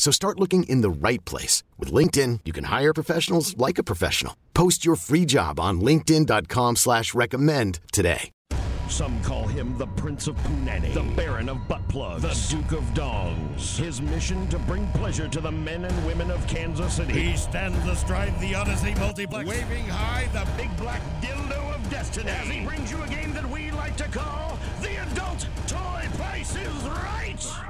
So start looking in the right place. With LinkedIn, you can hire professionals like a professional. Post your free job on linkedin.com slash recommend today. Some call him the Prince of Punani, the Baron of Butt Plugs, the Duke of Dongs. His mission to bring pleasure to the men and women of Kansas City. He stands astride the Odyssey Multiplex, waving high the big black dildo of destiny. As he brings you a game that we like to call the Adult Toy Price is Right.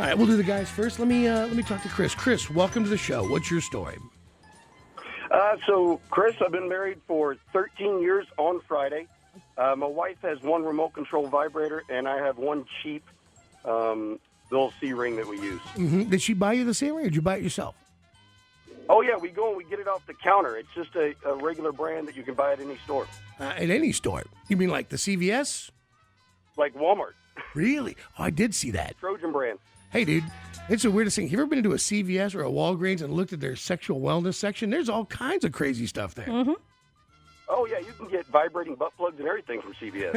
All right, we'll do the guys first. Let me uh, let me talk to Chris. Chris, welcome to the show. What's your story? Uh, so, Chris, I've been married for 13 years on Friday. Uh, my wife has one remote control vibrator, and I have one cheap um, little C ring that we use. hmm Did she buy you the C ring, or did you buy it yourself? Oh yeah, we go and we get it off the counter. It's just a, a regular brand that you can buy at any store, Uh, at any store. You mean like the CVS? like Walmart, Really? Oh, I did see that. Trojan brand. Hey, dude, it's the weirdest thing. Have you ever been to a CVS or a Walgreens and looked at their sexual wellness section? There's all kinds of crazy stuff there. Oh yeah, you can get vibrating butt plugs and everything from CVS.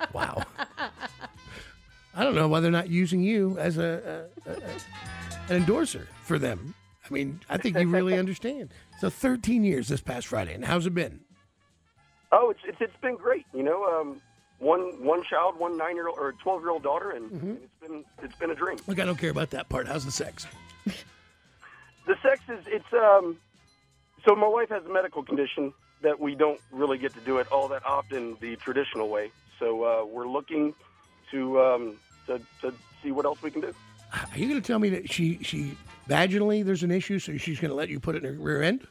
Wow. I don't know why they're not using you as a, a, a an endorser for them. I mean, I think you really understand. So, 13 years this past Friday, and how's it been? oh, it's, it's it's been great. You know, um, one one child, one nine year old or twelve year old daughter, and it's been it's been a dream. Look, I don't care about that part. How's the sex? The sex is it's um so my wife has a medical condition that we don't really get to do it all that often the traditional way. So uh, we're looking to um to, to see what else we can do. Are you going to tell me that she she vaginally there's an issue, so she's going to let you put it in her rear end?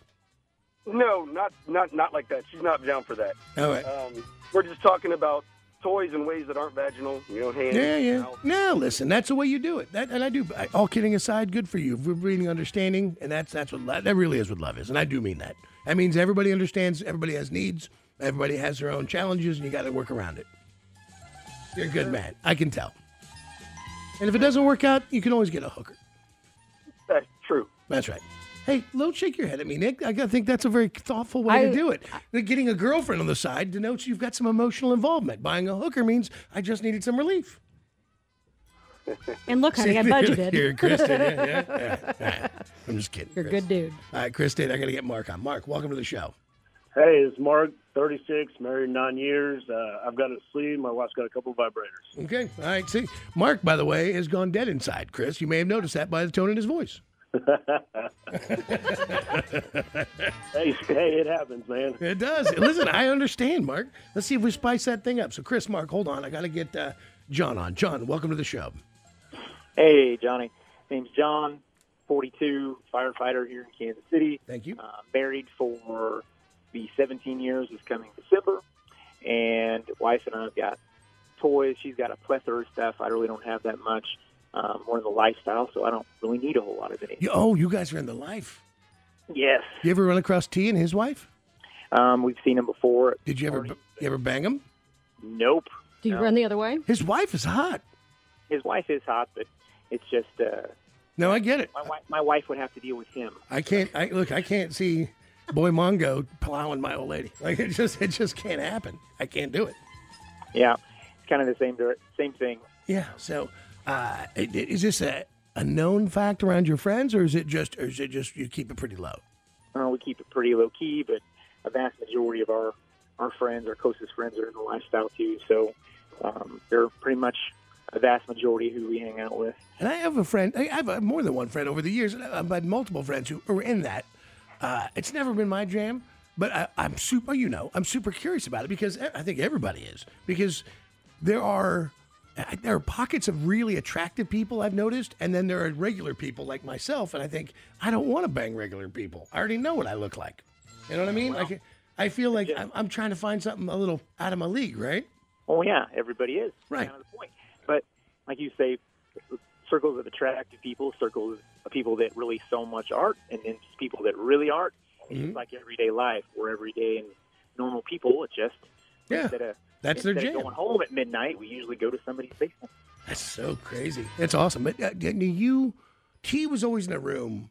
No, not not not like that. She's not down for that. All right. Um, we're just talking about toys in ways that aren't vaginal. You know, hands. Yeah, yeah. mouth. No, listen, that's the way you do it. That, and I do. I, all kidding aside, good for you. We're breeding understanding, and that's that's what that really is what love is, and I do mean that. That means everybody understands. Everybody has needs. Everybody has their own challenges, and you got to work around it. You're a good man. I can tell. And if it doesn't work out, you can always get a hooker. That's true. That's right. Hey, don't shake your head at me, Nick. I think that's a very thoughtful way to do it. Getting a girlfriend on the side denotes you've got some emotional involvement. Buying a hooker means I just needed some relief. And look, honey, I budgeted. Here, Chris did. Yeah, yeah, yeah. All right. I'm just kidding. You're a good dude. All right, Chris did. I got to get Mark on. Mark, welcome to the show. Hey, it's Mark, 36, married nine years. Uh, I've got a sleeve. My wife's got a couple of vibrators. Okay. All right. See, Mark, by the way, has gone dead inside. Chris, you may have noticed that by the tone in his voice. Hey, hey, it happens, man. It does. Listen, I understand, Mark. Let's see if we spice that thing up. So, Chris, Mark, hold on. I got to get uh, John on. John, welcome to the show. Hey, Johnny. Name's John, 42, firefighter here in Kansas City. Thank you. Uh, married for the 17 years this coming December. And wife and I have got toys. She's got a plethora of stuff. I really don't have that much. Um, more in the lifestyle, so I don't really need a whole lot of it. You, oh, you guys are in the life. Yes. You ever run across T and his wife? Um, we've seen him before. Did you ever you ever bang him? Nope. Do you No. run the other way? His wife is hot. His wife is hot, but it's just uh, No, I get it. my wife. My wife would have to deal with him. I can't. I look. I can't see Boy Mongo plowing my old lady. Like it just. It just can't happen. I can't do it. Yeah, it's kind of the same same thing. Yeah. So, uh, is this a, a known fact around your friends, or is it just, or is it just you keep it pretty low? Uh, we keep it pretty low key, but a vast majority of our our friends, our closest friends, are in the lifestyle too. So um, they're pretty much a vast majority who we hang out with. And I have a friend. I have uh more than one friend over the years. I've had multiple friends who are in that. Uh, it's never been my jam, but I, I'm super. You know, I'm super curious about it because I think everybody is because there are there are pockets of really attractive people I've noticed, and then there are regular people like myself, and I think I don't want to bang regular people. I already know what I look like. You know what I mean? Like I feel like I'm, I'm trying to find something a little out of my league, right? Oh yeah, everybody is. Right. Kind of the point. But like you say, circles of attractive people, circles of people that really so much art, and then just people that really aren't. It's Mm-hmm. like everyday life. We're everyday and normal people. it's just Yeah, instead of that's their instead jam. Going home at midnight, we usually go to somebody's basement. That's so crazy. That's awesome. But uh, do you, T was always in a room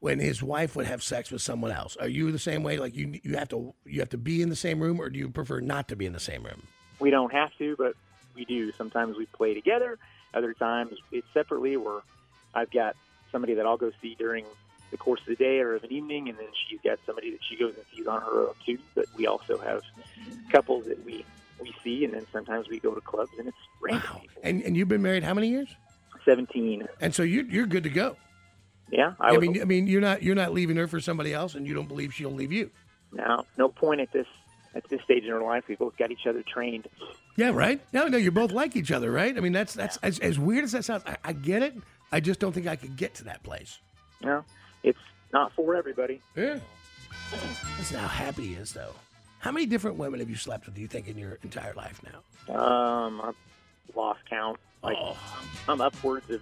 when his wife would have sex with someone else. Are you the same way? Like you, you have to, you have to be in the same room, or do you prefer not to be in the same room? We don't have to, but we do. Sometimes we play together. Other times it's separately. Where I've got somebody that I'll go see during the course of the day or of an evening, and then she's got somebody that she goes and sees on her own too. But we also have couples that we we see, and then sometimes we go to clubs, and it's random people. And and you've been married how many years? Seventeen. And so you you're good to go. Yeah, I, I, mean, I mean, you're not you're not leaving her for somebody else, and you don't believe she'll leave you. No, no point at this at this stage in our life. We both got each other trained. Yeah, right. No, no, you both like each other, right? I mean, that's that's as, as weird as that sounds. I, I get it. I just don't think I could get to that place. Know, it's not for everybody. Yeah. Listen how happy he is, though. How many different women have you slept with? Do you think in your entire life now? Um, I've lost count. Like Oh. I'm upwards of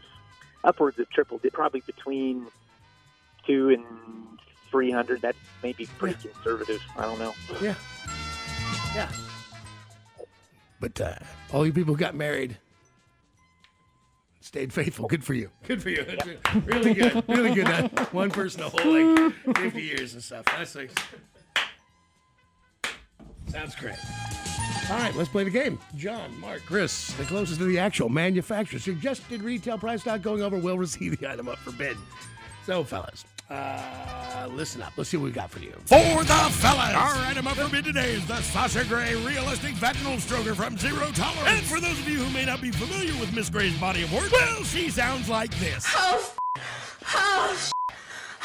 upwards of triple. Probably between two and three hundred. That's maybe pretty conservative. I don't know. Yeah. Yeah. But uh, all you people who got married, stayed faithful. Good for you. Good for you. That's really good. Really good. One person a whole like 50 years and stuff. That's like, sounds great. All right, let's play the game. John, Mark, Chris, the closest to the actual manufacturer suggested retail price not going over will receive the item up for bid. So, fellas, uh, listen up. Let's see what we got for you. For the fellas! Our item up for bid today is the Sasha Grey Realistic Vaginal Stroker from Zero Tolerance. And for those of you who may not be familiar with Miss Grey's body of work, well, she sounds like this. Oh, oh,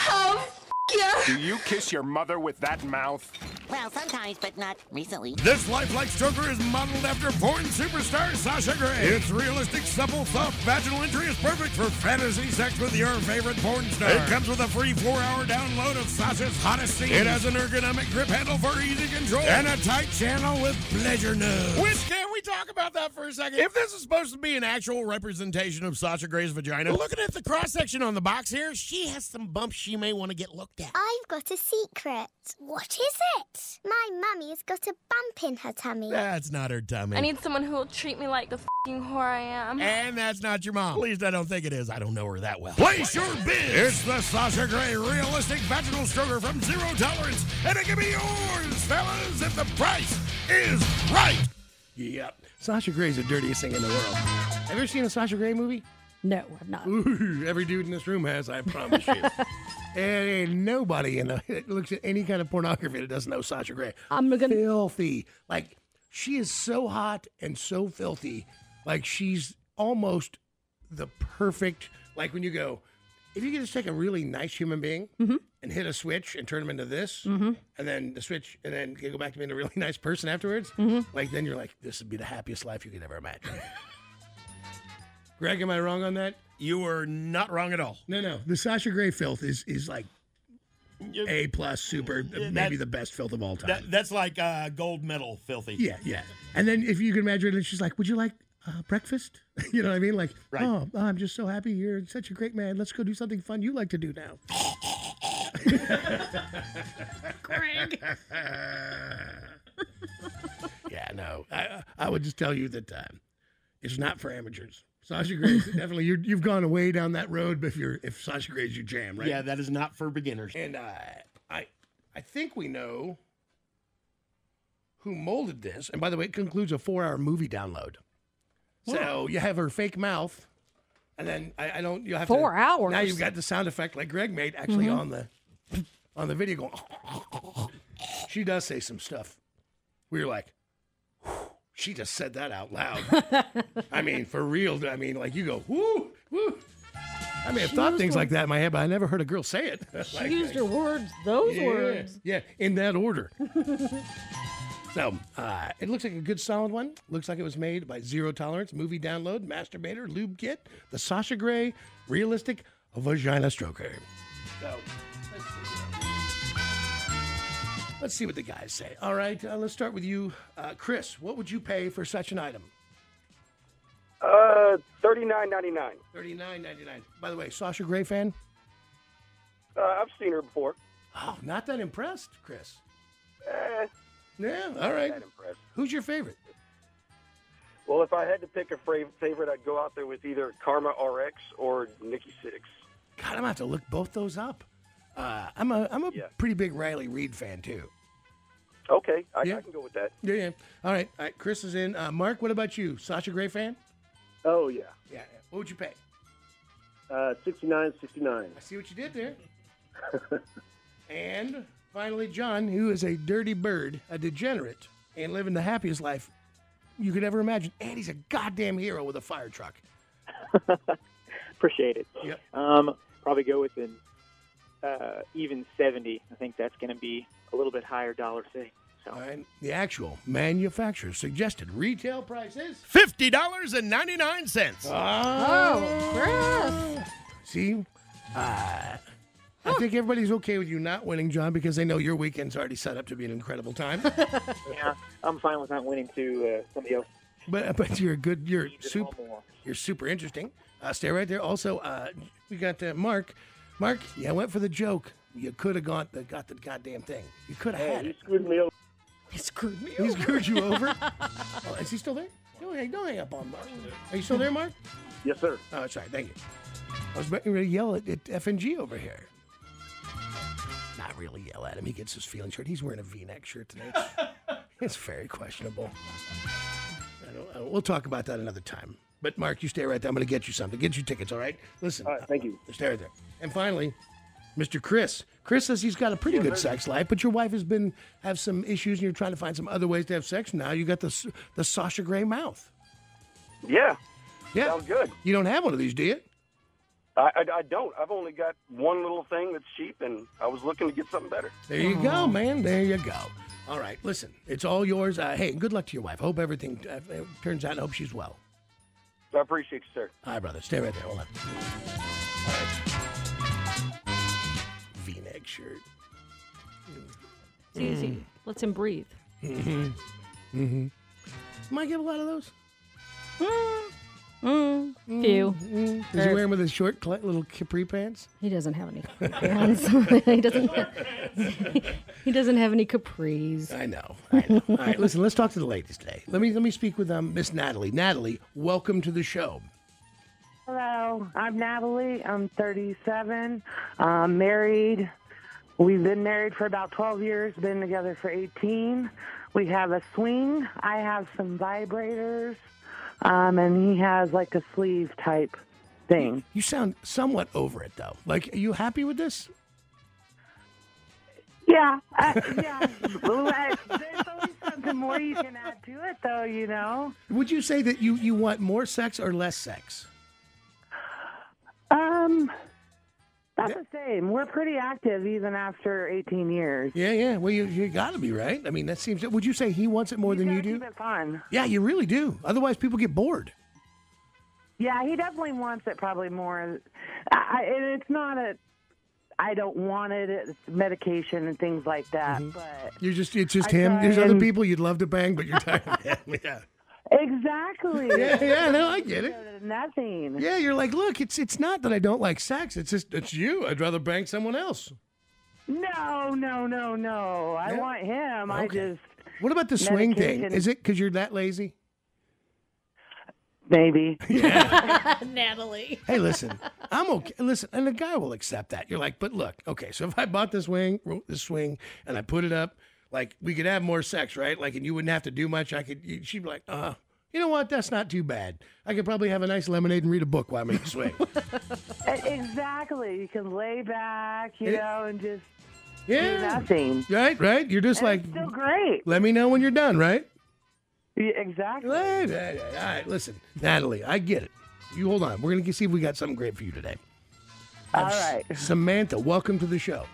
oh, yeah. Do you kiss your mother with that mouth? Well, sometimes, but not recently. This lifelike stroker is modeled after porn superstar Sasha Grey. Its realistic, supple, soft vaginal entry is perfect for fantasy sex with your favorite porn star. It comes with a free four-hour download of Sasha's hottest scenes. It has an ergonomic grip handle for easy control and a tight channel with pleasure nubs. Which can we talk about that for a second? If this is supposed to be an actual representation of Sasha Grey's vagina, looking at the cross section on the box here, she has some bumps she may want to get looked at. I've got a secret. What is it? My mummy has got a bump in her tummy. That's not her tummy. I need someone who will treat me like the fing whore I am. And that's not your mom. At least I don't think it is. I don't know her that well. Place your bid. It's the Sasha Grey Realistic Vaginal Stroker from Zero Tolerance. And it can be yours, fellas, if the price is right. Yep. Sasha Grey's the dirtiest thing in the world. Have you ever seen a Sasha Grey movie? No, I've not. Ooh, every dude in this room has, I promise you. and nobody in the, that looks at any kind of pornography that doesn't know Sasha Grey. I'm gonna filthy. Like she is so hot and so filthy. Like she's almost the perfect. Like when you go, if you could just take a really nice human being mm-hmm. and hit a switch and turn them into this, mm-hmm. and then the switch, and then go back to being a really nice person afterwards. Mm-hmm. Like then you're like, this would be the happiest life you could ever imagine. Greg, am I wrong on that? You are not wrong at all. No, no. The Sasha Grey filth is is like A plus super, maybe that- the best filth of all time. That, that's like uh, gold medal filthy. yeah, yeah. And then if you can imagine it, she's like, "Would you like uh, breakfast?" you know what I mean? Like, Right. oh, I'm just so happy you're such a great man. Let's go do something fun you like to do now. Greg. yeah, no. I I would just tell you that uh, it's not for amateurs. Sasha Grey's definitely you're, you've gone way down that road. But if you're if Sasha Grey's your jam, right? Yeah, that is not for beginners. And uh, I I think we know who molded this. And by the way, it concludes a four-hour movie download. So you have her fake mouth, and then I, I don't. You have Four to, hours? Now you've got the sound effect like Greg made actually Mhm. on the on the video going. she does say some stuff. We were like, "Whew," she just said that out loud. I mean, for real. I mean, like you go, whoo, woo. I may have She thought things like that in my head, but I never heard a girl say it. She Like, used her words, those yeah, words. Yeah, in that order. so uh, it looks like a good solid one. Looks like it was made by Zero Tolerance, Movie Download, Masturbator, Lube Kit, the Sasha Grey Realistic Vagina Stroker. So. Let's see what the guys say. All right, uh, let's start with you, uh, Chris. What would you pay for such an item? Uh, thirty nine ninety nine. Thirty nine ninety nine. By the way, Sasha Grey fan? Uh, I've seen her before. Oh, not that impressed, Chris. Eh, Yeah, all right. That impressed. Who's your favorite? Well, if I had to pick a fra- favorite, I'd go out there with either Karma RX or Nikki Six. God, I'm gonna have to look both those up. Uh, I'm a I'm a pretty big Riley Reid fan too. Okay, I, Yeah. I can go with that. Yeah, yeah. All right, all right. Chris is in. Uh, Mark, what about you? Sasha Grey fan? Oh yeah. Yeah. yeah. What would you pay? Uh, sixty nine, sixty nine. I see what you did there. and finally, John, who is a dirty bird, a degenerate, and living the happiest life you could ever imagine. And he's a goddamn hero with a fire truck. Appreciate it. Yep. Um, probably go with an uh, even 70. I think that's going to be a little bit higher dollar thing. So. All right. The actual manufacturer's suggested retail price is Fifty dollars and ninety nine cents. Oh, Chris. See, uh, I think everybody's okay with you not winning, John, because they know your weekend's already set up to be an incredible time. yeah, I'm fine with not winning to uh, somebody else. but but you're a good. You're super. You're super interesting. Uh, stay right there. Also, uh, we got uh, Mark. Mark, yeah, I went for the joke. You could have got the uh, got the goddamn thing. You could have had he it. screwed me over. He screwed me. Over. He screwed you over. oh, is he still there? Don't hang, don't hang up on Mark. Are you still there, Mark? Yes, sir. Oh, that's right. Thank you. I was about to yell at, at F and G over here. Not really yell at him. He gets his feelings hurt. He's wearing a V-neck shirt today. It's, it's very questionable. I don't, I- we'll talk about that another time. But Mark, you stay right there. I'm going to get you something. Get you tickets. All right. Listen. All right, thank you. Stay right there. And finally, Mr. Chris. Chris says he's got a pretty good sex life, but your wife has been have some issues, and you're trying to find some other ways to have sex. Now you got the the Sasha Grey mouth. Yeah. Yeah. Sounds good. You don't have one of these, do you? I, I, I don't. I've only got one little thing that's cheap, and I was looking to get something better. There you go, man. There you go. All right, listen, it's all yours. Uh, hey, good luck to your wife. Hope everything uh, turns out. and hope she's well. I appreciate you, sir. All right, brother. Stay right there. Hold on. All right. V-neck shirt. It's easy. Let's him breathe. Mm-hmm. Mm-hmm. Might get a lot of those. Mm, Mm. few. Does mm, mm. he wear them with his short cl- little capri pants? He doesn't have any pants. he doesn't. he doesn't have any capris. I know. I know. All right, listen. Let's talk to the ladies today. Let me let me speak with um, Miss Natalie. Natalie, welcome to the show. Hello, I'm Natalie. I'm 37. I'm married. We've been married for about 12 years, been together for 18. We have a swing. I have some vibrators, um, and he has like a sleeve type thing. You sound somewhat over it though. Like, are you happy with this? Yeah, uh, yeah. There's always something more you can add to it, though, you know? Would you say that you you want more sex or less sex? Um, that's the same. We're pretty active even after 18 years. Yeah, yeah. Well, you you got to be right. I mean, that seems. Would you say he wants it more than you do? Keep it fun. Yeah, you really do. Otherwise, people get bored. Yeah, he definitely wants it probably more. I, and it's not a. I don't want it. It's medication and things like that. Mm-hmm. But You're just it's just I him. try There's other and- people you'd love to bang, but you're tired of him. Yeah. Exactly. Yeah, yeah, no, I get it. Nothing. Yeah, you're like, look, it's it's not that I don't like sex. It's just it's you. I'd rather bang someone else. No, no, no, no. I Yeah? want him. I Okay. just. What about the swing thing? Medication. Is it because you're that lazy? Maybe. Yeah, Natalie. Hey, listen, I'm okay. Listen, and the guy will accept that. You're like, but look, okay, so if I bought this swing, this swing, and I put it up, like we could have more sex, right? Like, and you wouldn't have to do much. I could. She'd be like, uh, you know what? That's not too bad. I could probably have a nice lemonade and read a book while I'm in the swing. Exactly. You can lay back, you It- know, and just Yeah. do nothing. right, right. You're just And like, it's still great. let me know when you're done, right? Yeah, exactly. Right, right, right. All right, listen, Natalie, I get it. You hold on. We're gonna see if we got something great for you today. All Uh. Samantha, welcome to the show.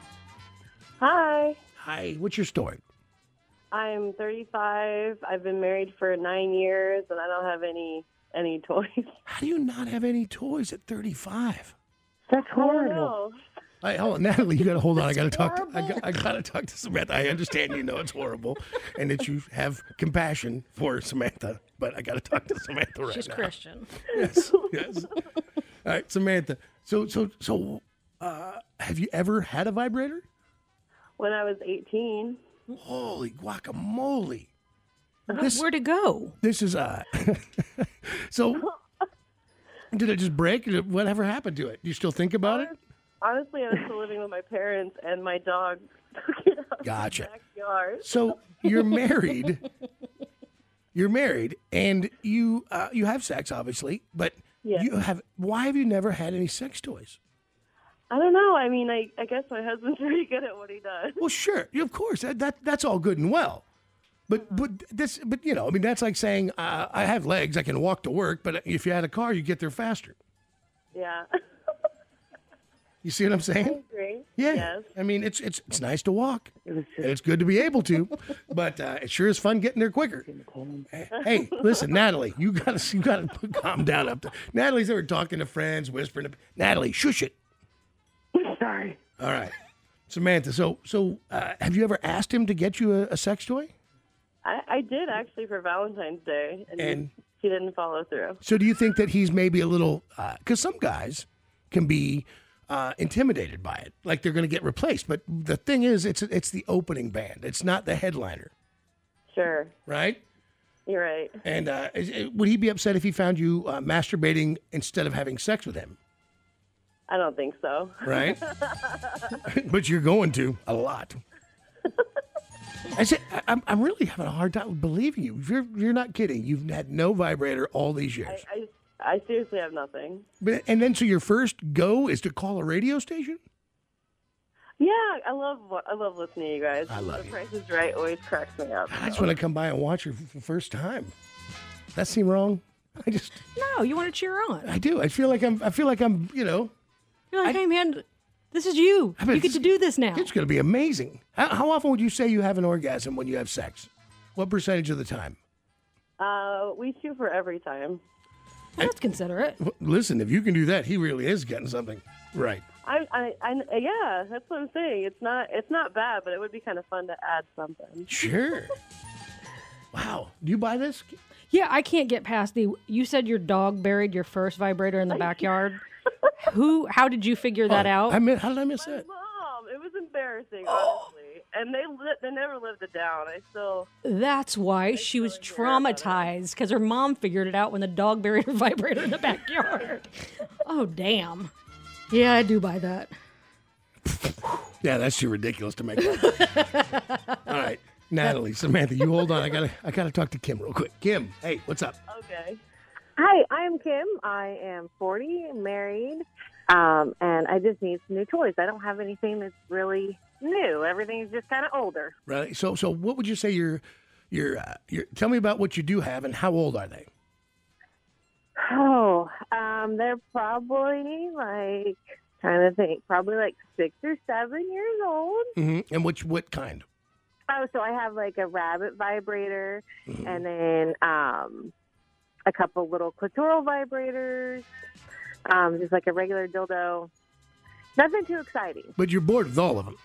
Hi, Hi, what's your story? I'm 35. I've been married for nine years, and I don't have any any toys. How do you not have any toys at 35? That's horrible. know. All right, hold on, Natalie. You got to hold on. I got to talk. To, I, got, I got to talk to Samantha. I understand you know it's horrible, and that you have compassion for Samantha. But I got to talk to Samantha right She's now. She's Christian. Yes, yes. All right, Samantha. So, so, so, uh, have you ever had a vibrator? When I was 18, Holy guacamole! Where'd it go? This is uh. so, did it just break? Did it, whatever happened to it? Do you still think about it? honestly, I was still living with my parents, and my dog took it out Gotcha. of the backyard. So you're married. You're married, and you uh, you have sex, obviously, but you have. Why have you never had any sex toys? I don't know. I mean, I, I guess my husband's pretty good at what he does. Well, sure, of course, that, that that's all good and well, but but this but you know, I mean, that's like saying uh, I have legs, I can walk to work, but if you had a car, you get there faster. Yeah. You see what I'm saying? I agree. Yeah. Yes. I mean, it's it's it's nice to walk, and it's good to be able to, but uh, it sure is fun getting there quicker. Hey, listen, Natalie, you gotta you gotta calm down up there. Natalie's over talking to friends, whispering. To, Natalie, shush it. Sorry. All right, Samantha. So so, uh, have you ever asked him to get you a, a sex toy? I, I did actually for Valentine's Day, and, And- he didn't follow through. So do you think that he's maybe a little? Because some guys can be uh, intimidated by it, like they're going to get replaced. But the thing is, it's it's the opening band. It's not the headliner, Sure. right? You're right. And uh, is, is- would he be upset if he found you uh, masturbating instead of having sex with him? I don't think so. Right. but you're going to a lot. I said, I, I'm, I'm really having a hard time believing you. You're, you're not kidding. You've had no vibrator all these years. I, I, I seriously have nothing. But, and then, so your first go is to call a radio station? Yeah, I love I love listening to you guys. I love the you. Price is Right always cracks me up. I just want to come by and watch you for the first time. That seem wrong? I just, No, you want to cheer on. I do. I feel like I'm, I feel like I'm, you know, You're like, hey man, this is you. I mean, you get to do this now. it's going to be amazing. How, how often would you say you have an orgasm when you have sex? What percentage of the time? Uh, we shoot for every time. Well, that's considerate. Well, Listen, if you can do that, he really is getting something right. I, I, I, yeah, that's what I'm saying. It's not, it's not bad, but it would be kind of fun to add something. Sure. wow. Do you buy this? Yeah, I can't get past the. You said your dog buried your first vibrator in the backyard. Who? How did you figure that Oh, out? I mean, how did I miss it? Mom, it was embarrassing, oh. honestly. And they li- they never lived it down. I still. That's why she was traumatized because her mom figured it out when the dog buried her vibrator in the backyard. oh damn! Yeah, I do buy that. Yeah, that's too ridiculous to make up. All right, Natalie, Samantha, you hold on. I gotta, I gotta talk to Kim real quick. Kim, hey, what's up? Okay. Hi, I'm Kim. I am 40, married, um, and I just need some new toys. I don't have anything that's really new. Everything's just kind of older. Right. So, so what would you say your, your, uh, your? Tell me about what you do have and how old are they? Oh, um, they're probably like trying to think, probably like six or seven years old. hmm And which, what kind? Oh, so I have like a rabbit vibrator, Mm-hmm. and then um, a couple little clitoral vibrators, um, just like a regular dildo. Nothing too exciting. But you're bored with all of them.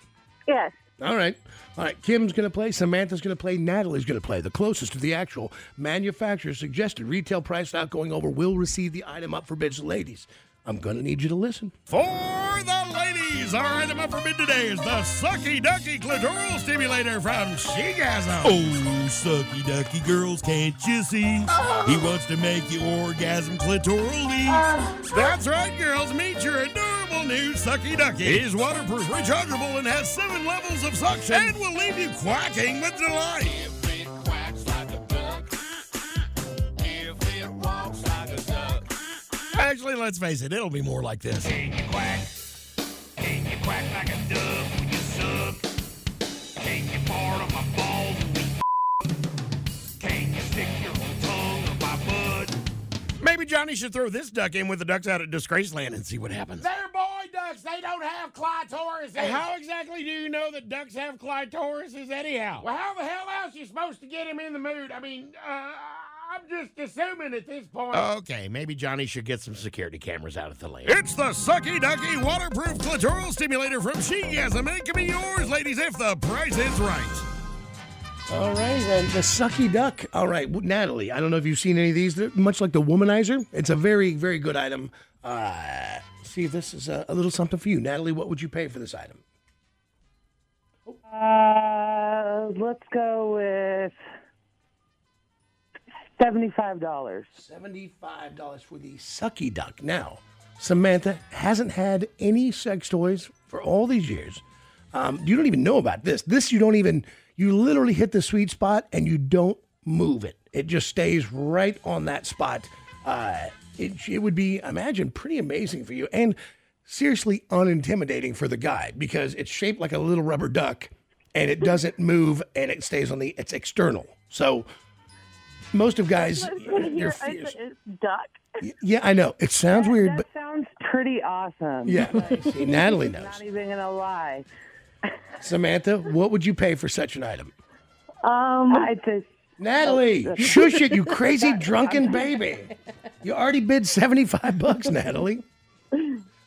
Yes. All right. All right. Kim's going to play. Samantha's going to play. Natalie's going to play. The closest to the actual manufacturer's suggested retail price without going over will receive the item up for bids. Ladies, I'm going to need you to listen. For the ladies. ladies, our item up for bid today is the Sucky Ducky Clitoral Stimulator from Shegasm. Oh, sucky ducky girls, can't you see? He wants to make you orgasm clitorally. Uh. That's right, girls. Meet your adorable new Sucky Ducky. He's waterproof, rechargeable, and has seven levels of suction and will leave you quacking with delight. Actually, let's face it, it'll be more like this. Can you quack? Can you quack like a dove when you suck? Can you fart on my balls when we Can you stick your tongue on my butt? Maybe Johnny should throw this duck in with the ducks out at Disgraceland and see what happens. They're boy ducks. They don't have clitorises. How exactly do you know that ducks have clitorises anyhow? Well, how the hell else are you supposed to get him in the mood? I mean, uh, I'm just assuming at this point. Okay, maybe Johnny should get some security cameras out at the lake. It's the Sucky Ducky Waterproof Clitoral Stimulator from Shegasm. It can be yours, ladies, if the price is right. All right, then the sucky duck. All right, Natalie. I don't know if you've seen any of these. They're much like the womanizer. It's a very, very good item. Uh, see if this is a, a little something for you, Natalie. What would you pay for this item? Uh, let's go with seventy-five dollars. Seventy-five dollars for the sucky duck. Now, Samantha hasn't had any sex toys for all these years. Um, you don't even know about this. This you don't even. You literally hit the sweet spot and you don't move it. It just stays right on that spot. Uh, it, it would be, imagine, pretty amazing for you and seriously unintimidating for the guy because it's shaped like a little rubber duck and it doesn't move and it stays on the. It's external. So most of guys, Here, they're I said it's duck. Yeah, I know. It sounds weird, That but sounds pretty awesome. Yeah, see, Natalie knows. Not even gonna lie. Samantha, what would you pay for such an item? Um, I just Natalie, Oh, shush it, you crazy drunken baby. You already bid 75 bucks, Natalie.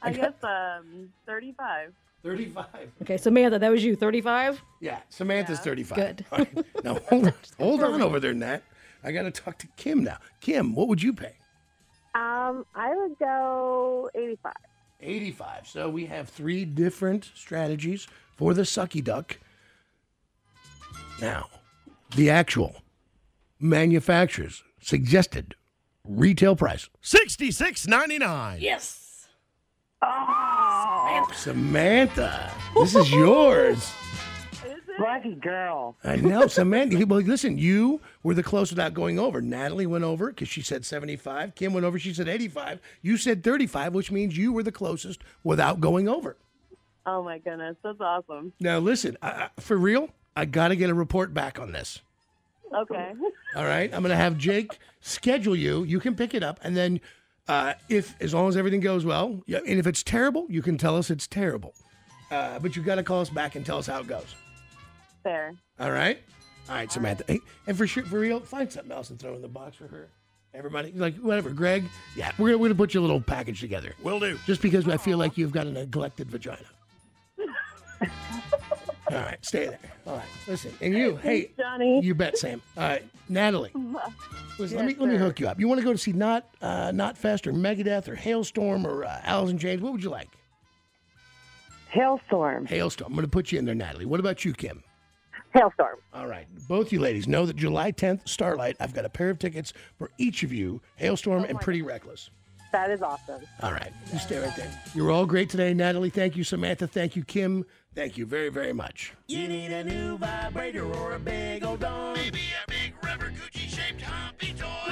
I guess um, 35. 35. Okay, Samantha, that was you, 35? Yeah, Samantha's 35. Good. All right. Now, hold on, hold on over there, Nat. I got to talk to Kim now. Kim, what would you pay? Um, I would go 85. 85. So we have three different strategies for the sucky duck. Now, the actual manufacturer's suggested retail price. Sixty-six ninety-nine. Yes. Oh, Samantha, this is yours. lucky girl. I know, Samantha. Well, listen, you were the closest without going over. Natalie went over because she said 75. Kim went over, she said 85. You said 35, which means you were the closest without going over. Oh my goodness, that's awesome. Now, listen, I, I- for real, I got to get a report back on this. Okay. All right, I'm going to have Jake schedule you. You can pick it up, and then uh, if as long as everything goes well, and if it's terrible, you can tell us it's terrible. Uh, but you've got to call us back and tell us how it goes. Fair. All right, all right, Samantha. Hey, and for sure, for real, find something else and throw in the box for her. Everybody, like whatever. Greg, yeah, we're gonna, we're gonna put your little package together. Will do. Just because I feel like you've got a neglected vagina. All right, stay there. All right, listen, and you, hey, Johnny. you bet, Sam. All right, Natalie. Listen, let me Yes, let me sir. hook you up. You want to go to see not uh, Knotfest or Megadeth or Halestorm or uh, Alice in Chains? What would you like? Halestorm. Halestorm. I'm going to put you in there, Natalie. What about you, Kim? Halestorm. All right, both you ladies know that July 10th, Starlight. I've got a pair of tickets for each of you. Halestorm oh and Pretty Reckless. That is awesome. All right, you stay right there. You're all great today, Natalie. Thank you, Samantha. Thank you, Kim. Thank you very, very much. You need a new vibrator or a big old dong. Maybe a big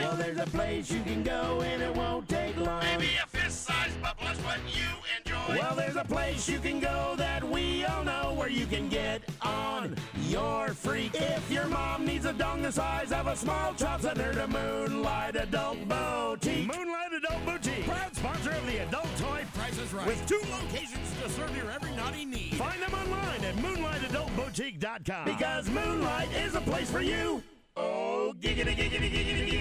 Well, there's a place you can go and it won't take long. Maybe a fist sized bubble is what you enjoy. Well, there's a place you can go that we all know where you can get on your freak. If your mom needs a dong the size of a small chop, send her to Moonlight Adult Boutique. Moonlight Adult Boutique, proud sponsor of the Adult Toy Price is Right. With two locations to serve your every naughty need. Find them online at moonlightadultboutique.com. Because Moonlight is a place for you. Oh, giggity, giggity, giggity, giggity.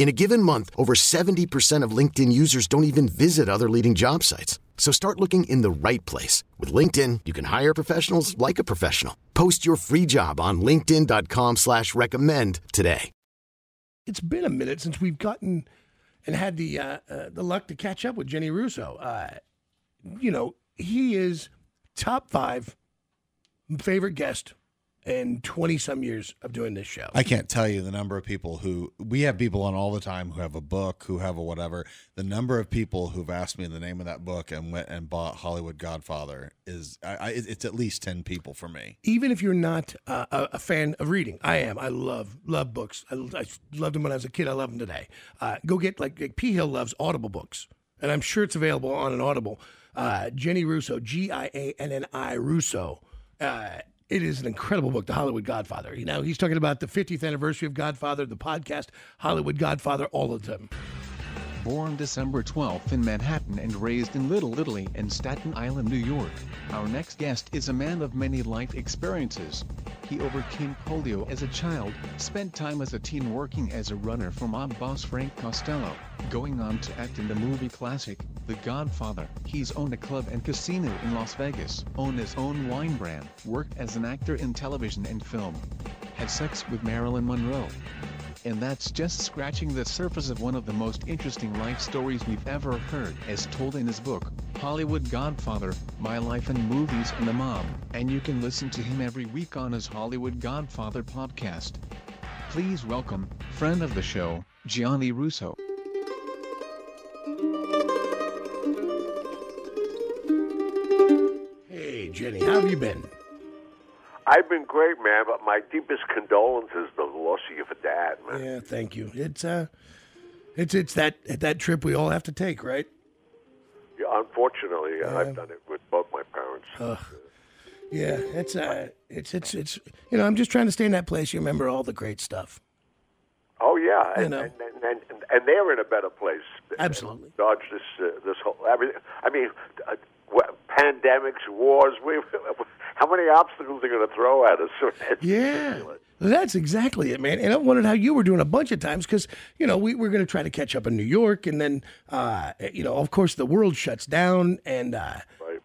In a given month, over 70% of LinkedIn users don't even visit other leading job sites. So start looking in the right place. With LinkedIn, you can hire professionals like a professional. Post your free job on linkedin.com slash recommend today. It's been a minute since we've gotten and had the uh, uh, the luck to catch up with Gianni Russo. Uh, you know, he is top five favorite guest in 20 some years of doing this show. I can't tell you the number of people who we have people on all the time who have a book, who have a whatever. The number of people who've asked me the name of that book and went and bought Hollywood Godfather is I, I, it's at least 10 people for me. Even if you're not uh, a, a fan of reading, I am. I love love books. I, I loved them when I was a kid. I love them today. Uh, go get like, like P Hill loves Audible books, and I'm sure it's available on an Audible. Uh, Gianni Russo, G I A N N I Russo. Uh, it is an incredible book, The Hollywood Godfather. You know, he's talking about the 50th anniversary of Godfather, the podcast, Hollywood Godfather, all of them. Born December 12th in Manhattan and raised in Little Italy and Staten Island, New York, our next guest is a man of many life experiences. He overcame polio as a child, spent time as a teen working as a runner for mob boss Frank Costello, going on to act in the movie classic, The Godfather. He's owned a club and casino in Las Vegas, owned his own wine brand, worked as an actor in television and film, had sex with Marilyn Monroe. And that's just scratching the surface of one of the most interesting life stories we've ever heard, as told in his book, Hollywood Godfather My Life in Movies and the Mob. And you can listen to him every week on his Hollywood Godfather podcast. Please welcome, friend of the show, Gianni Russo. Gianni, how have you been? I've been great, man, but my deepest condolences to the loss of your dad, man. Yeah, thank you. It's uh, it's it's that that trip we all have to take, right? Yeah, unfortunately, uh, I've done it with both my parents. Ugh. Yeah, it's uh, it's it's it's you know, I'm just trying to stay in that place. You remember all the great stuff. Oh yeah, You and, know. and, and, and and they're in a better place. Absolutely. Dodge this uh, this whole everything. I mean, uh, pandemics, wars. We, how many obstacles are going to throw at us? It's Yeah. ridiculous. That's exactly it, man. And I wondered how you were doing a bunch of times because, you know, we were going to try to catch up in New York. And then, uh, you know, of course, the world shuts down. And uh,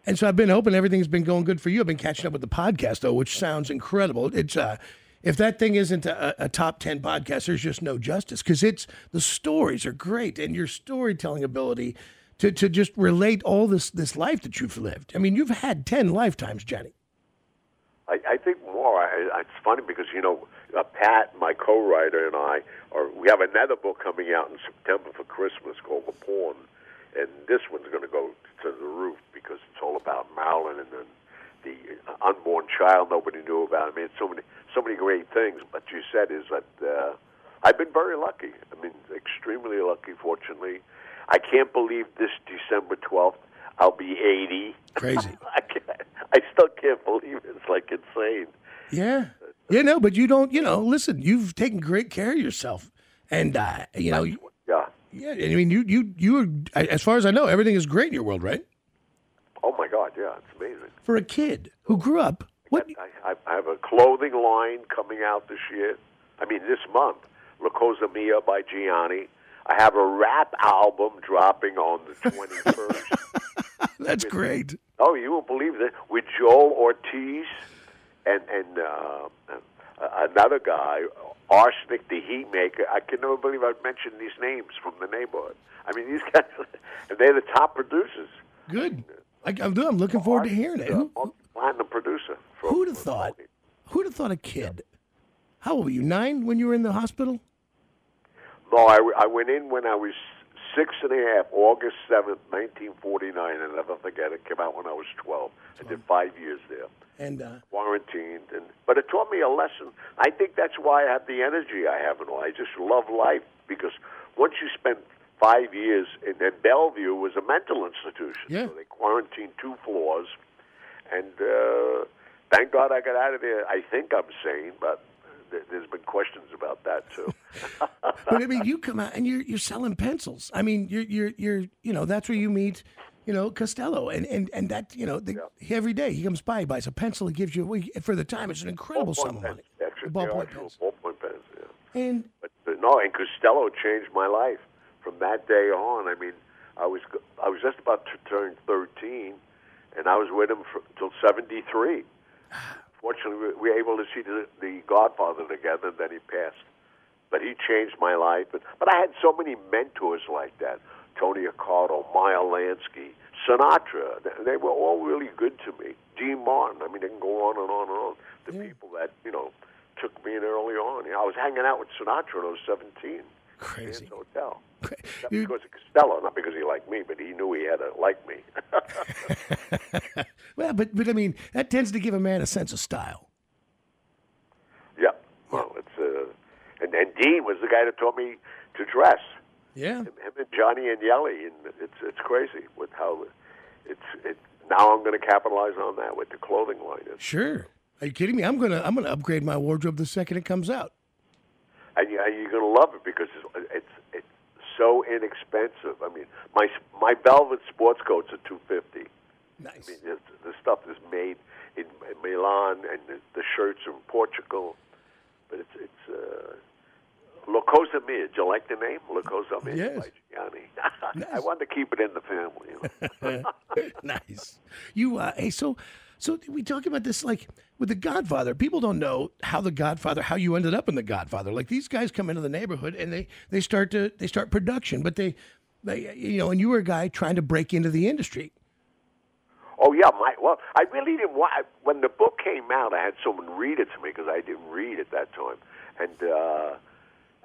and so I've been hoping everything's been going good for you. I've been catching up with the podcast, though, which sounds incredible. It's uh, If that thing isn't a, a top 10 podcast, there's just no justice because it's the stories are great and your storytelling ability to, to just relate all this, this life that you've lived. I mean, you've had 10 lifetimes, Gianni. I, I think more. I, it's funny because you know uh, Pat, my co-writer, and I, are we have another book coming out in September for Christmas called The Pawn, and this one's going to go to the roof because it's all about Marilyn and then the uh, unborn child nobody knew about. I mean, so many so many great things. But you said is that uh, I've been very lucky. I mean, extremely lucky. Fortunately, I can't believe this December twelfth I'll be eighty. Crazy. I, I still can't believe it. It's like insane. Yeah. Yeah, no, but you don't, you know, listen, you've taken great care of yourself. And, uh, you know, Yeah. Yeah, I mean, you you you are, as far as I know, everything is great in your world, right? Oh my God, yeah, it's amazing. For a kid who grew up, what? I, I, I have a clothing line coming out this year. I mean, this month, La Cosa Mia by Gianni. I have a rap album dropping on the 21st. That's great. Oh, you won't believe that with Joel Ortiz and and uh, uh, another guy, Arsenic the Heat Maker. I can never believe I've mentioned these names from the neighborhood. I mean, these guys, and they're the top producers. Good. I, I'm, I'm looking forward to hearing it. Who, Platinum producer. For, who'd have thought? Who'd have thought a kid? How old were you? Nine when you were in the hospital? No, I, I went in when I was six and a half, August 7th, 1949, and I'll never forget it. Came out when I was 12. I did five years there. And uh, quarantined, and but it taught me a lesson. I think that's why I have the energy I have and all. I just love life because once you spend five years in and Bellevue was a mental institution. Yeah. So they quarantined two floors, and uh, thank God I got out of there. I think I'm sane, but there's been questions about that too. but I mean, you come out and you're you're selling pencils. I mean, you're you're you're you know that's where you meet, you know, Costello, and and and that you know the, every day he comes by, he buys a pencil, he gives you for the time it's an incredible sum of money. Ballpoint yeah, actual ballpoint pens. Yeah. And But uh, no, and Costello changed my life from that day on. I mean, I was I was just about to turn 13, and I was with him for, until 73. Fortunately, we we were able to see the, the Godfather together. Then he passed, but he changed my life. But but I had so many mentors like that: Tony Accardo, Meyer Lansky, Sinatra. They- were all really good to me. Dean Martin. I mean, they can go on and on and on. The people that you know took me in early on. You know, I was hanging out with Sinatra when I was 17. Crazy. Hotel. Not because of Costello, not because he liked me, but he knew he had to like me. well, but but I mean that tends to give a man a sense of style. yeah. Well, it's uh, and and Dean was the guy that taught me to dress. Yeah. Him, him and Gianni Agnelli, and it's it's crazy with how it's it. Now I'm going to capitalize on that with the clothing line. It's, Sure. Are you kidding me? I'm gonna I'm gonna upgrade my wardrobe the second it comes out. and, you, and you're going to love it because it's it's so inexpensive. I mean, my my velvet sports coats are two fifty. Nice. I mean, it's, the stuff is made in Milan, and the, the shirts are in Portugal. But it's it's uh, La Cosa Mia. Do you like the name La Cosa Mia Yes. by Gianni? I wanted to keep it in the family. You know? nice. You uh, hey, so so we talk about this like with the Godfather. People don't know how the Godfather, how you ended up in the Godfather. Like these guys come into the neighborhood and they they start to they start production, but they they you know, and you were a guy trying to break into the industry. Oh yeah, my well, I really didn't want. When the book came out, I had someone read it to me because I didn't read at that time, and uh,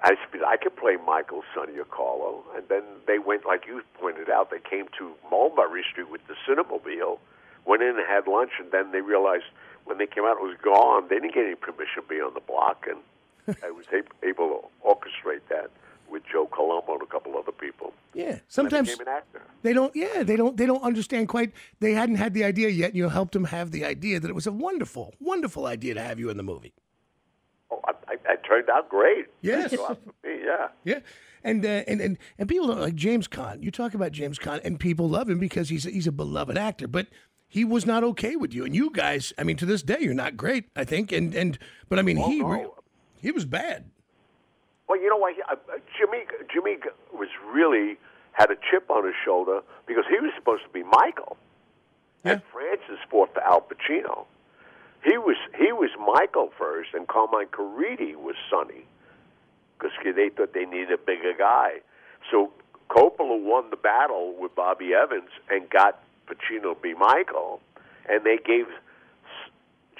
I said I could play Michael, Sonny, Carlo. And then they went, like you pointed out, they came to Mulberry Street with the Cinemobile, went in and had lunch, and then they realized when they came out it was gone. They didn't get any permission to be on the block, and I was able to orchestrate that with Joe Colombo and a couple other people. Yeah. Sometimes they don't yeah, they don't they don't understand quite they hadn't had the idea yet, and you helped them have the idea that it was a wonderful, wonderful idea to have you in the movie. Oh, I, I, I turned out great. Yes. Yeah. Yeah. And, uh, and and and people don't like James Caan. You talk about James Caan, and people love him because he's a, he's a beloved actor. But he was not okay with you, and you guys. I mean, to this day, you're not great. I think, and and but I mean, he no. he was bad. Well, you know what? He- uh, Jimmy Jimmy was really had a chip on his shoulder because he was supposed to be Michael, and Francis fought for Al Pacino. He was he was Michael first, and Carmine Caridi was Sonny because they thought they needed a bigger guy. So Coppola won the battle with Bobby Evans and got Pacino be Michael, and they gave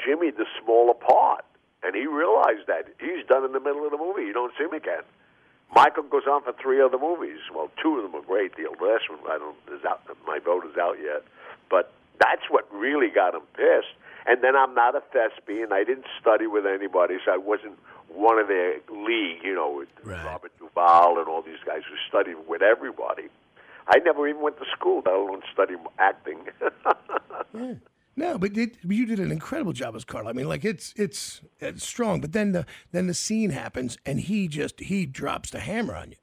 Jimmy the smaller part, and he realized that he's done in the middle of the movie. You don't see him again. Michael goes on for three other movies. Well, two of them are great. The last one, I don't. Is out, my vote is out yet, but that's what really got him pissed. And then I'm not a thespian. I didn't study with anybody, so I wasn't one of their league. You know, with Robert Duvall and all these guys who studied with everybody. I never even went to school, let alone study acting. Yeah. No, but it, you did an incredible job as Carl. I mean, like it's it's it's strong, but then the then the scene happens, and he just he drops the hammer on you.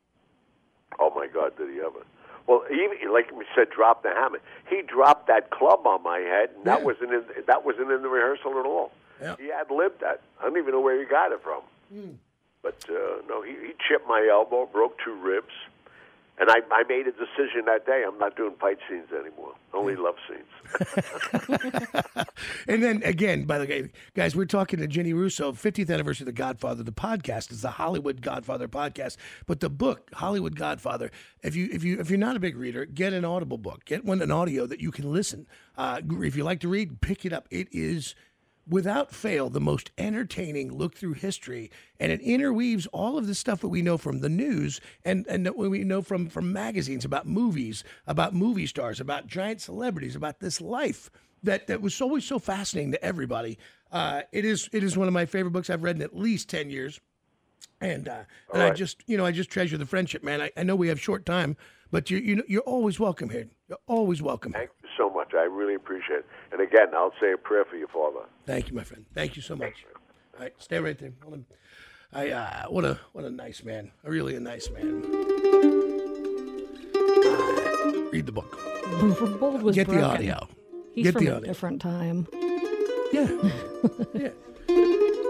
Oh my God! Did he ever? Well, even like we said, drop the hammer. He dropped that club on my head, and that Yeah. wasn't in that wasn't in the rehearsal at all. Yeah. He had lived that. I don't even know where he got it from. But uh, no, he, he chipped my elbow, broke two ribs, and I, I made a decision that day. I'm not doing fight scenes anymore. Only love scenes. And then again, by the way, guys, we're talking to Gianni Russo, 50th anniversary of The Godfather. The podcast is the Hollywood Godfather podcast, but the book Hollywood Godfather. If you if you if you're not a big reader, get an Audible book. Get one an audio that you can listen. Uh, if you like to read, pick it up. It is. Without fail, the most entertaining look through history, and it interweaves all of the stuff that we know from the news and and that we know from from magazines about movies, about movie stars, about giant celebrities, about this life that that was always so fascinating to everybody. Uh, it is it is one of my favorite books I've read in at least ten years, and uh, and I just you know I just treasure the friendship, man. I, I know we have short time, but you you know you're always welcome here. You're always welcome. Thank you so much. I really appreciate it. And again, I'll say a prayer for your father. Thank you, my friend. Thank you so much. All right, stay right there. Hold on. I uh, what a what a nice man. A really a nice man. Uh, read the book. Bold was Get the audio. He's Get from the a different time. Yeah. yeah.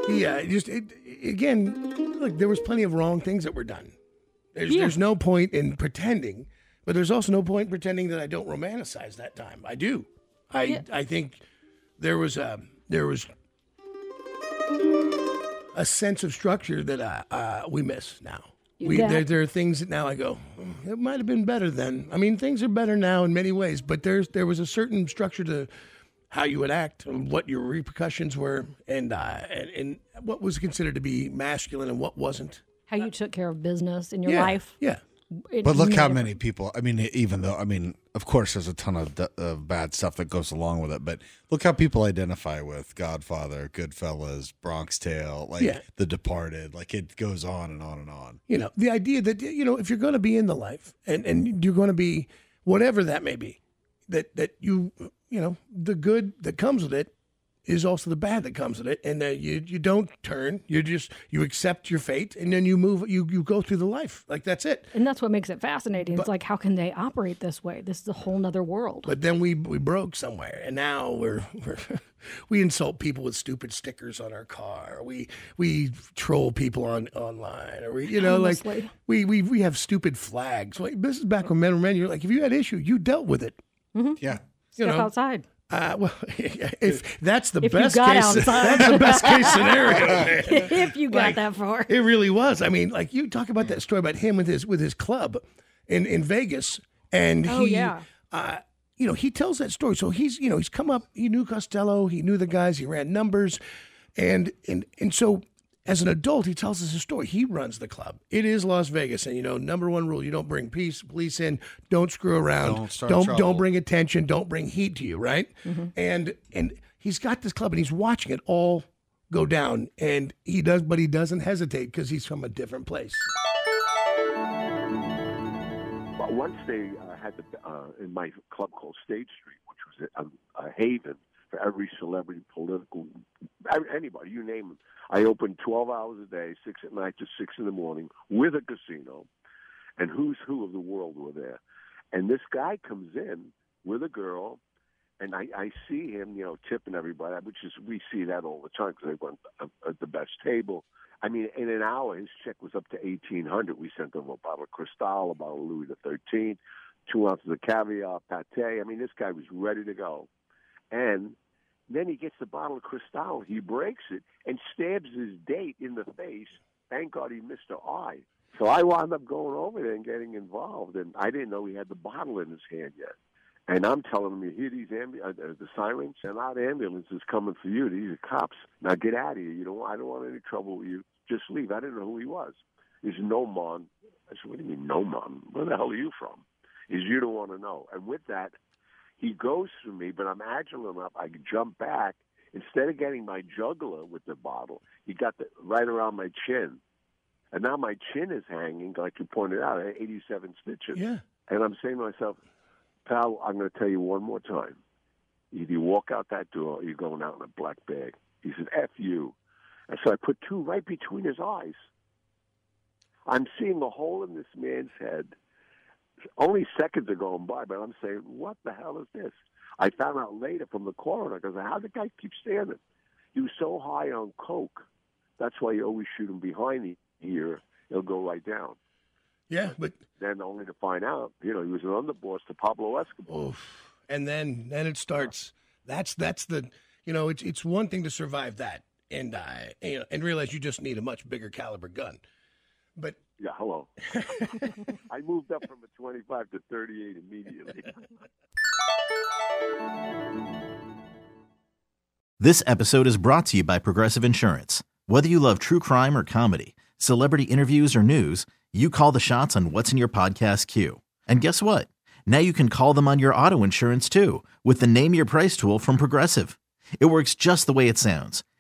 Yeah. Just it, again, look, there was plenty of wrong things that were done. There's Yeah. there's no point in pretending, but there's also no point pretending that I don't romanticize that time. I do. I Yeah. I think there was a there was a sense of structure that uh, uh, we miss now. We, there, there are things that now I go, "Hmm, it might have been better then. I mean, things are better now in many ways, but there's there was a certain structure to how you would act and what your repercussions were, and uh, and, and what was considered to be masculine and what wasn't. How you took care of business in your Yeah, life. yeah. It But look how many people. I mean, even though I mean, of course, there's a ton of, d- of bad stuff that goes along with it. But look how people identify with Godfather, Goodfellas, Bronx Tale, like Yeah. The Departed. Like it goes on and on and on. You know, the idea that you know if you're going to be in the life and and you're going to be whatever that may be, that that you you know the good that comes with it is also the bad that comes with it, and that you you don't turn, you just you accept your fate, and then you move, you you go through the life like that's it. And that's what makes it fascinating. it's like, how can they operate this way? This is a whole nother world. But then we we broke somewhere, and now we're, we're we insult people with stupid stickers on our car. We we troll people on online, or we you know like we we we have stupid flags. Like this is back when men were men. You're like if you had issue, you dealt with it. Mm-hmm. Yeah. You Step know, outside. Uh, well, if that's the If best case, outside. that's the best case scenario. if you got Like, that far. It really was. I mean, like you talk about that story about him with his with his club in in Vegas, and Oh, he, yeah. uh, you know, he tells that story. So he's you know he's come up. He knew Costello. He knew the guys. He ran numbers, and and and so. As an adult, he tells us a story. He runs the club. It is Las Vegas, and you know, number one rule: you don't bring peace, police in. Don't screw around. Don't start don't, trouble. don't bring attention. Don't bring heat to you. Right? And and he's got this club, and he's watching it all go down. And he does, but he doesn't hesitate because he's from a different place. But once they uh, had the uh, in my club called State Street, which was a, a haven for every celebrity, political, anybody, you name them. I opened 12 hours a day, six at night to six in the morning, with a casino, and who's who of the world were there. And this guy comes in with a girl, and I, I see him, you know, tipping everybody, which is we see that all the time because they went at the best table. I mean, in an hour, his check was up to eighteen hundred. We sent him a bottle of Cristal, a bottle of Louis Thirteenth, two ounces of caviar, pate. I mean, this guy was ready to go, and then he gets the bottle of Cristal. He breaks it and stabs his date in the face. Thank God he missed her eye. So I wound up going over there and getting involved, and I didn't know he had the bottle in his hand yet. And I'm telling him, you hear these ambu- uh, uh, the sirens? And not ambulances coming for you. These are cops. Now get out of here. You don't. I don't want any trouble with you. Just leave. I didn't know who he was. He's Nomon. I said, what do you mean Nomon? Where the hell are you from? He's you don't want to know. And with that, he goes for me, but I'm agile enough. I can jump back. Instead of getting my jugular with the bottle, he got the right around my chin. And now my chin is hanging, like you pointed out, at 87 stitches. Yeah. And I'm saying to myself, pal, I'm going to tell you one more time. Either you walk out that door or you're going out in a black bag. He said, F you. And so I put two right between his eyes. I'm seeing a hole in this man's head. Only seconds are going by, but I'm saying, what the hell is this? I found out later from the coroner because how the guy keep standing? He was so high on coke. That's why you always shoot him behind the ear. He'll go right down. Yeah, but then only to find out, you know, he was an underboss to Pablo Escobar. Oof. And then then it starts. That's that's the you know it's it's one thing to survive that and uh, you know, and realize you just need a much bigger caliber gun. But yeah, hello. I moved up from a 25 to 38 immediately. This episode is brought to you by Progressive Insurance. Whether you love true crime or comedy, celebrity interviews or news, you call the shots on what's in your podcast queue. And guess what? Now you can call them on your auto insurance too with the Name Your Price tool from Progressive. It works just the way it sounds.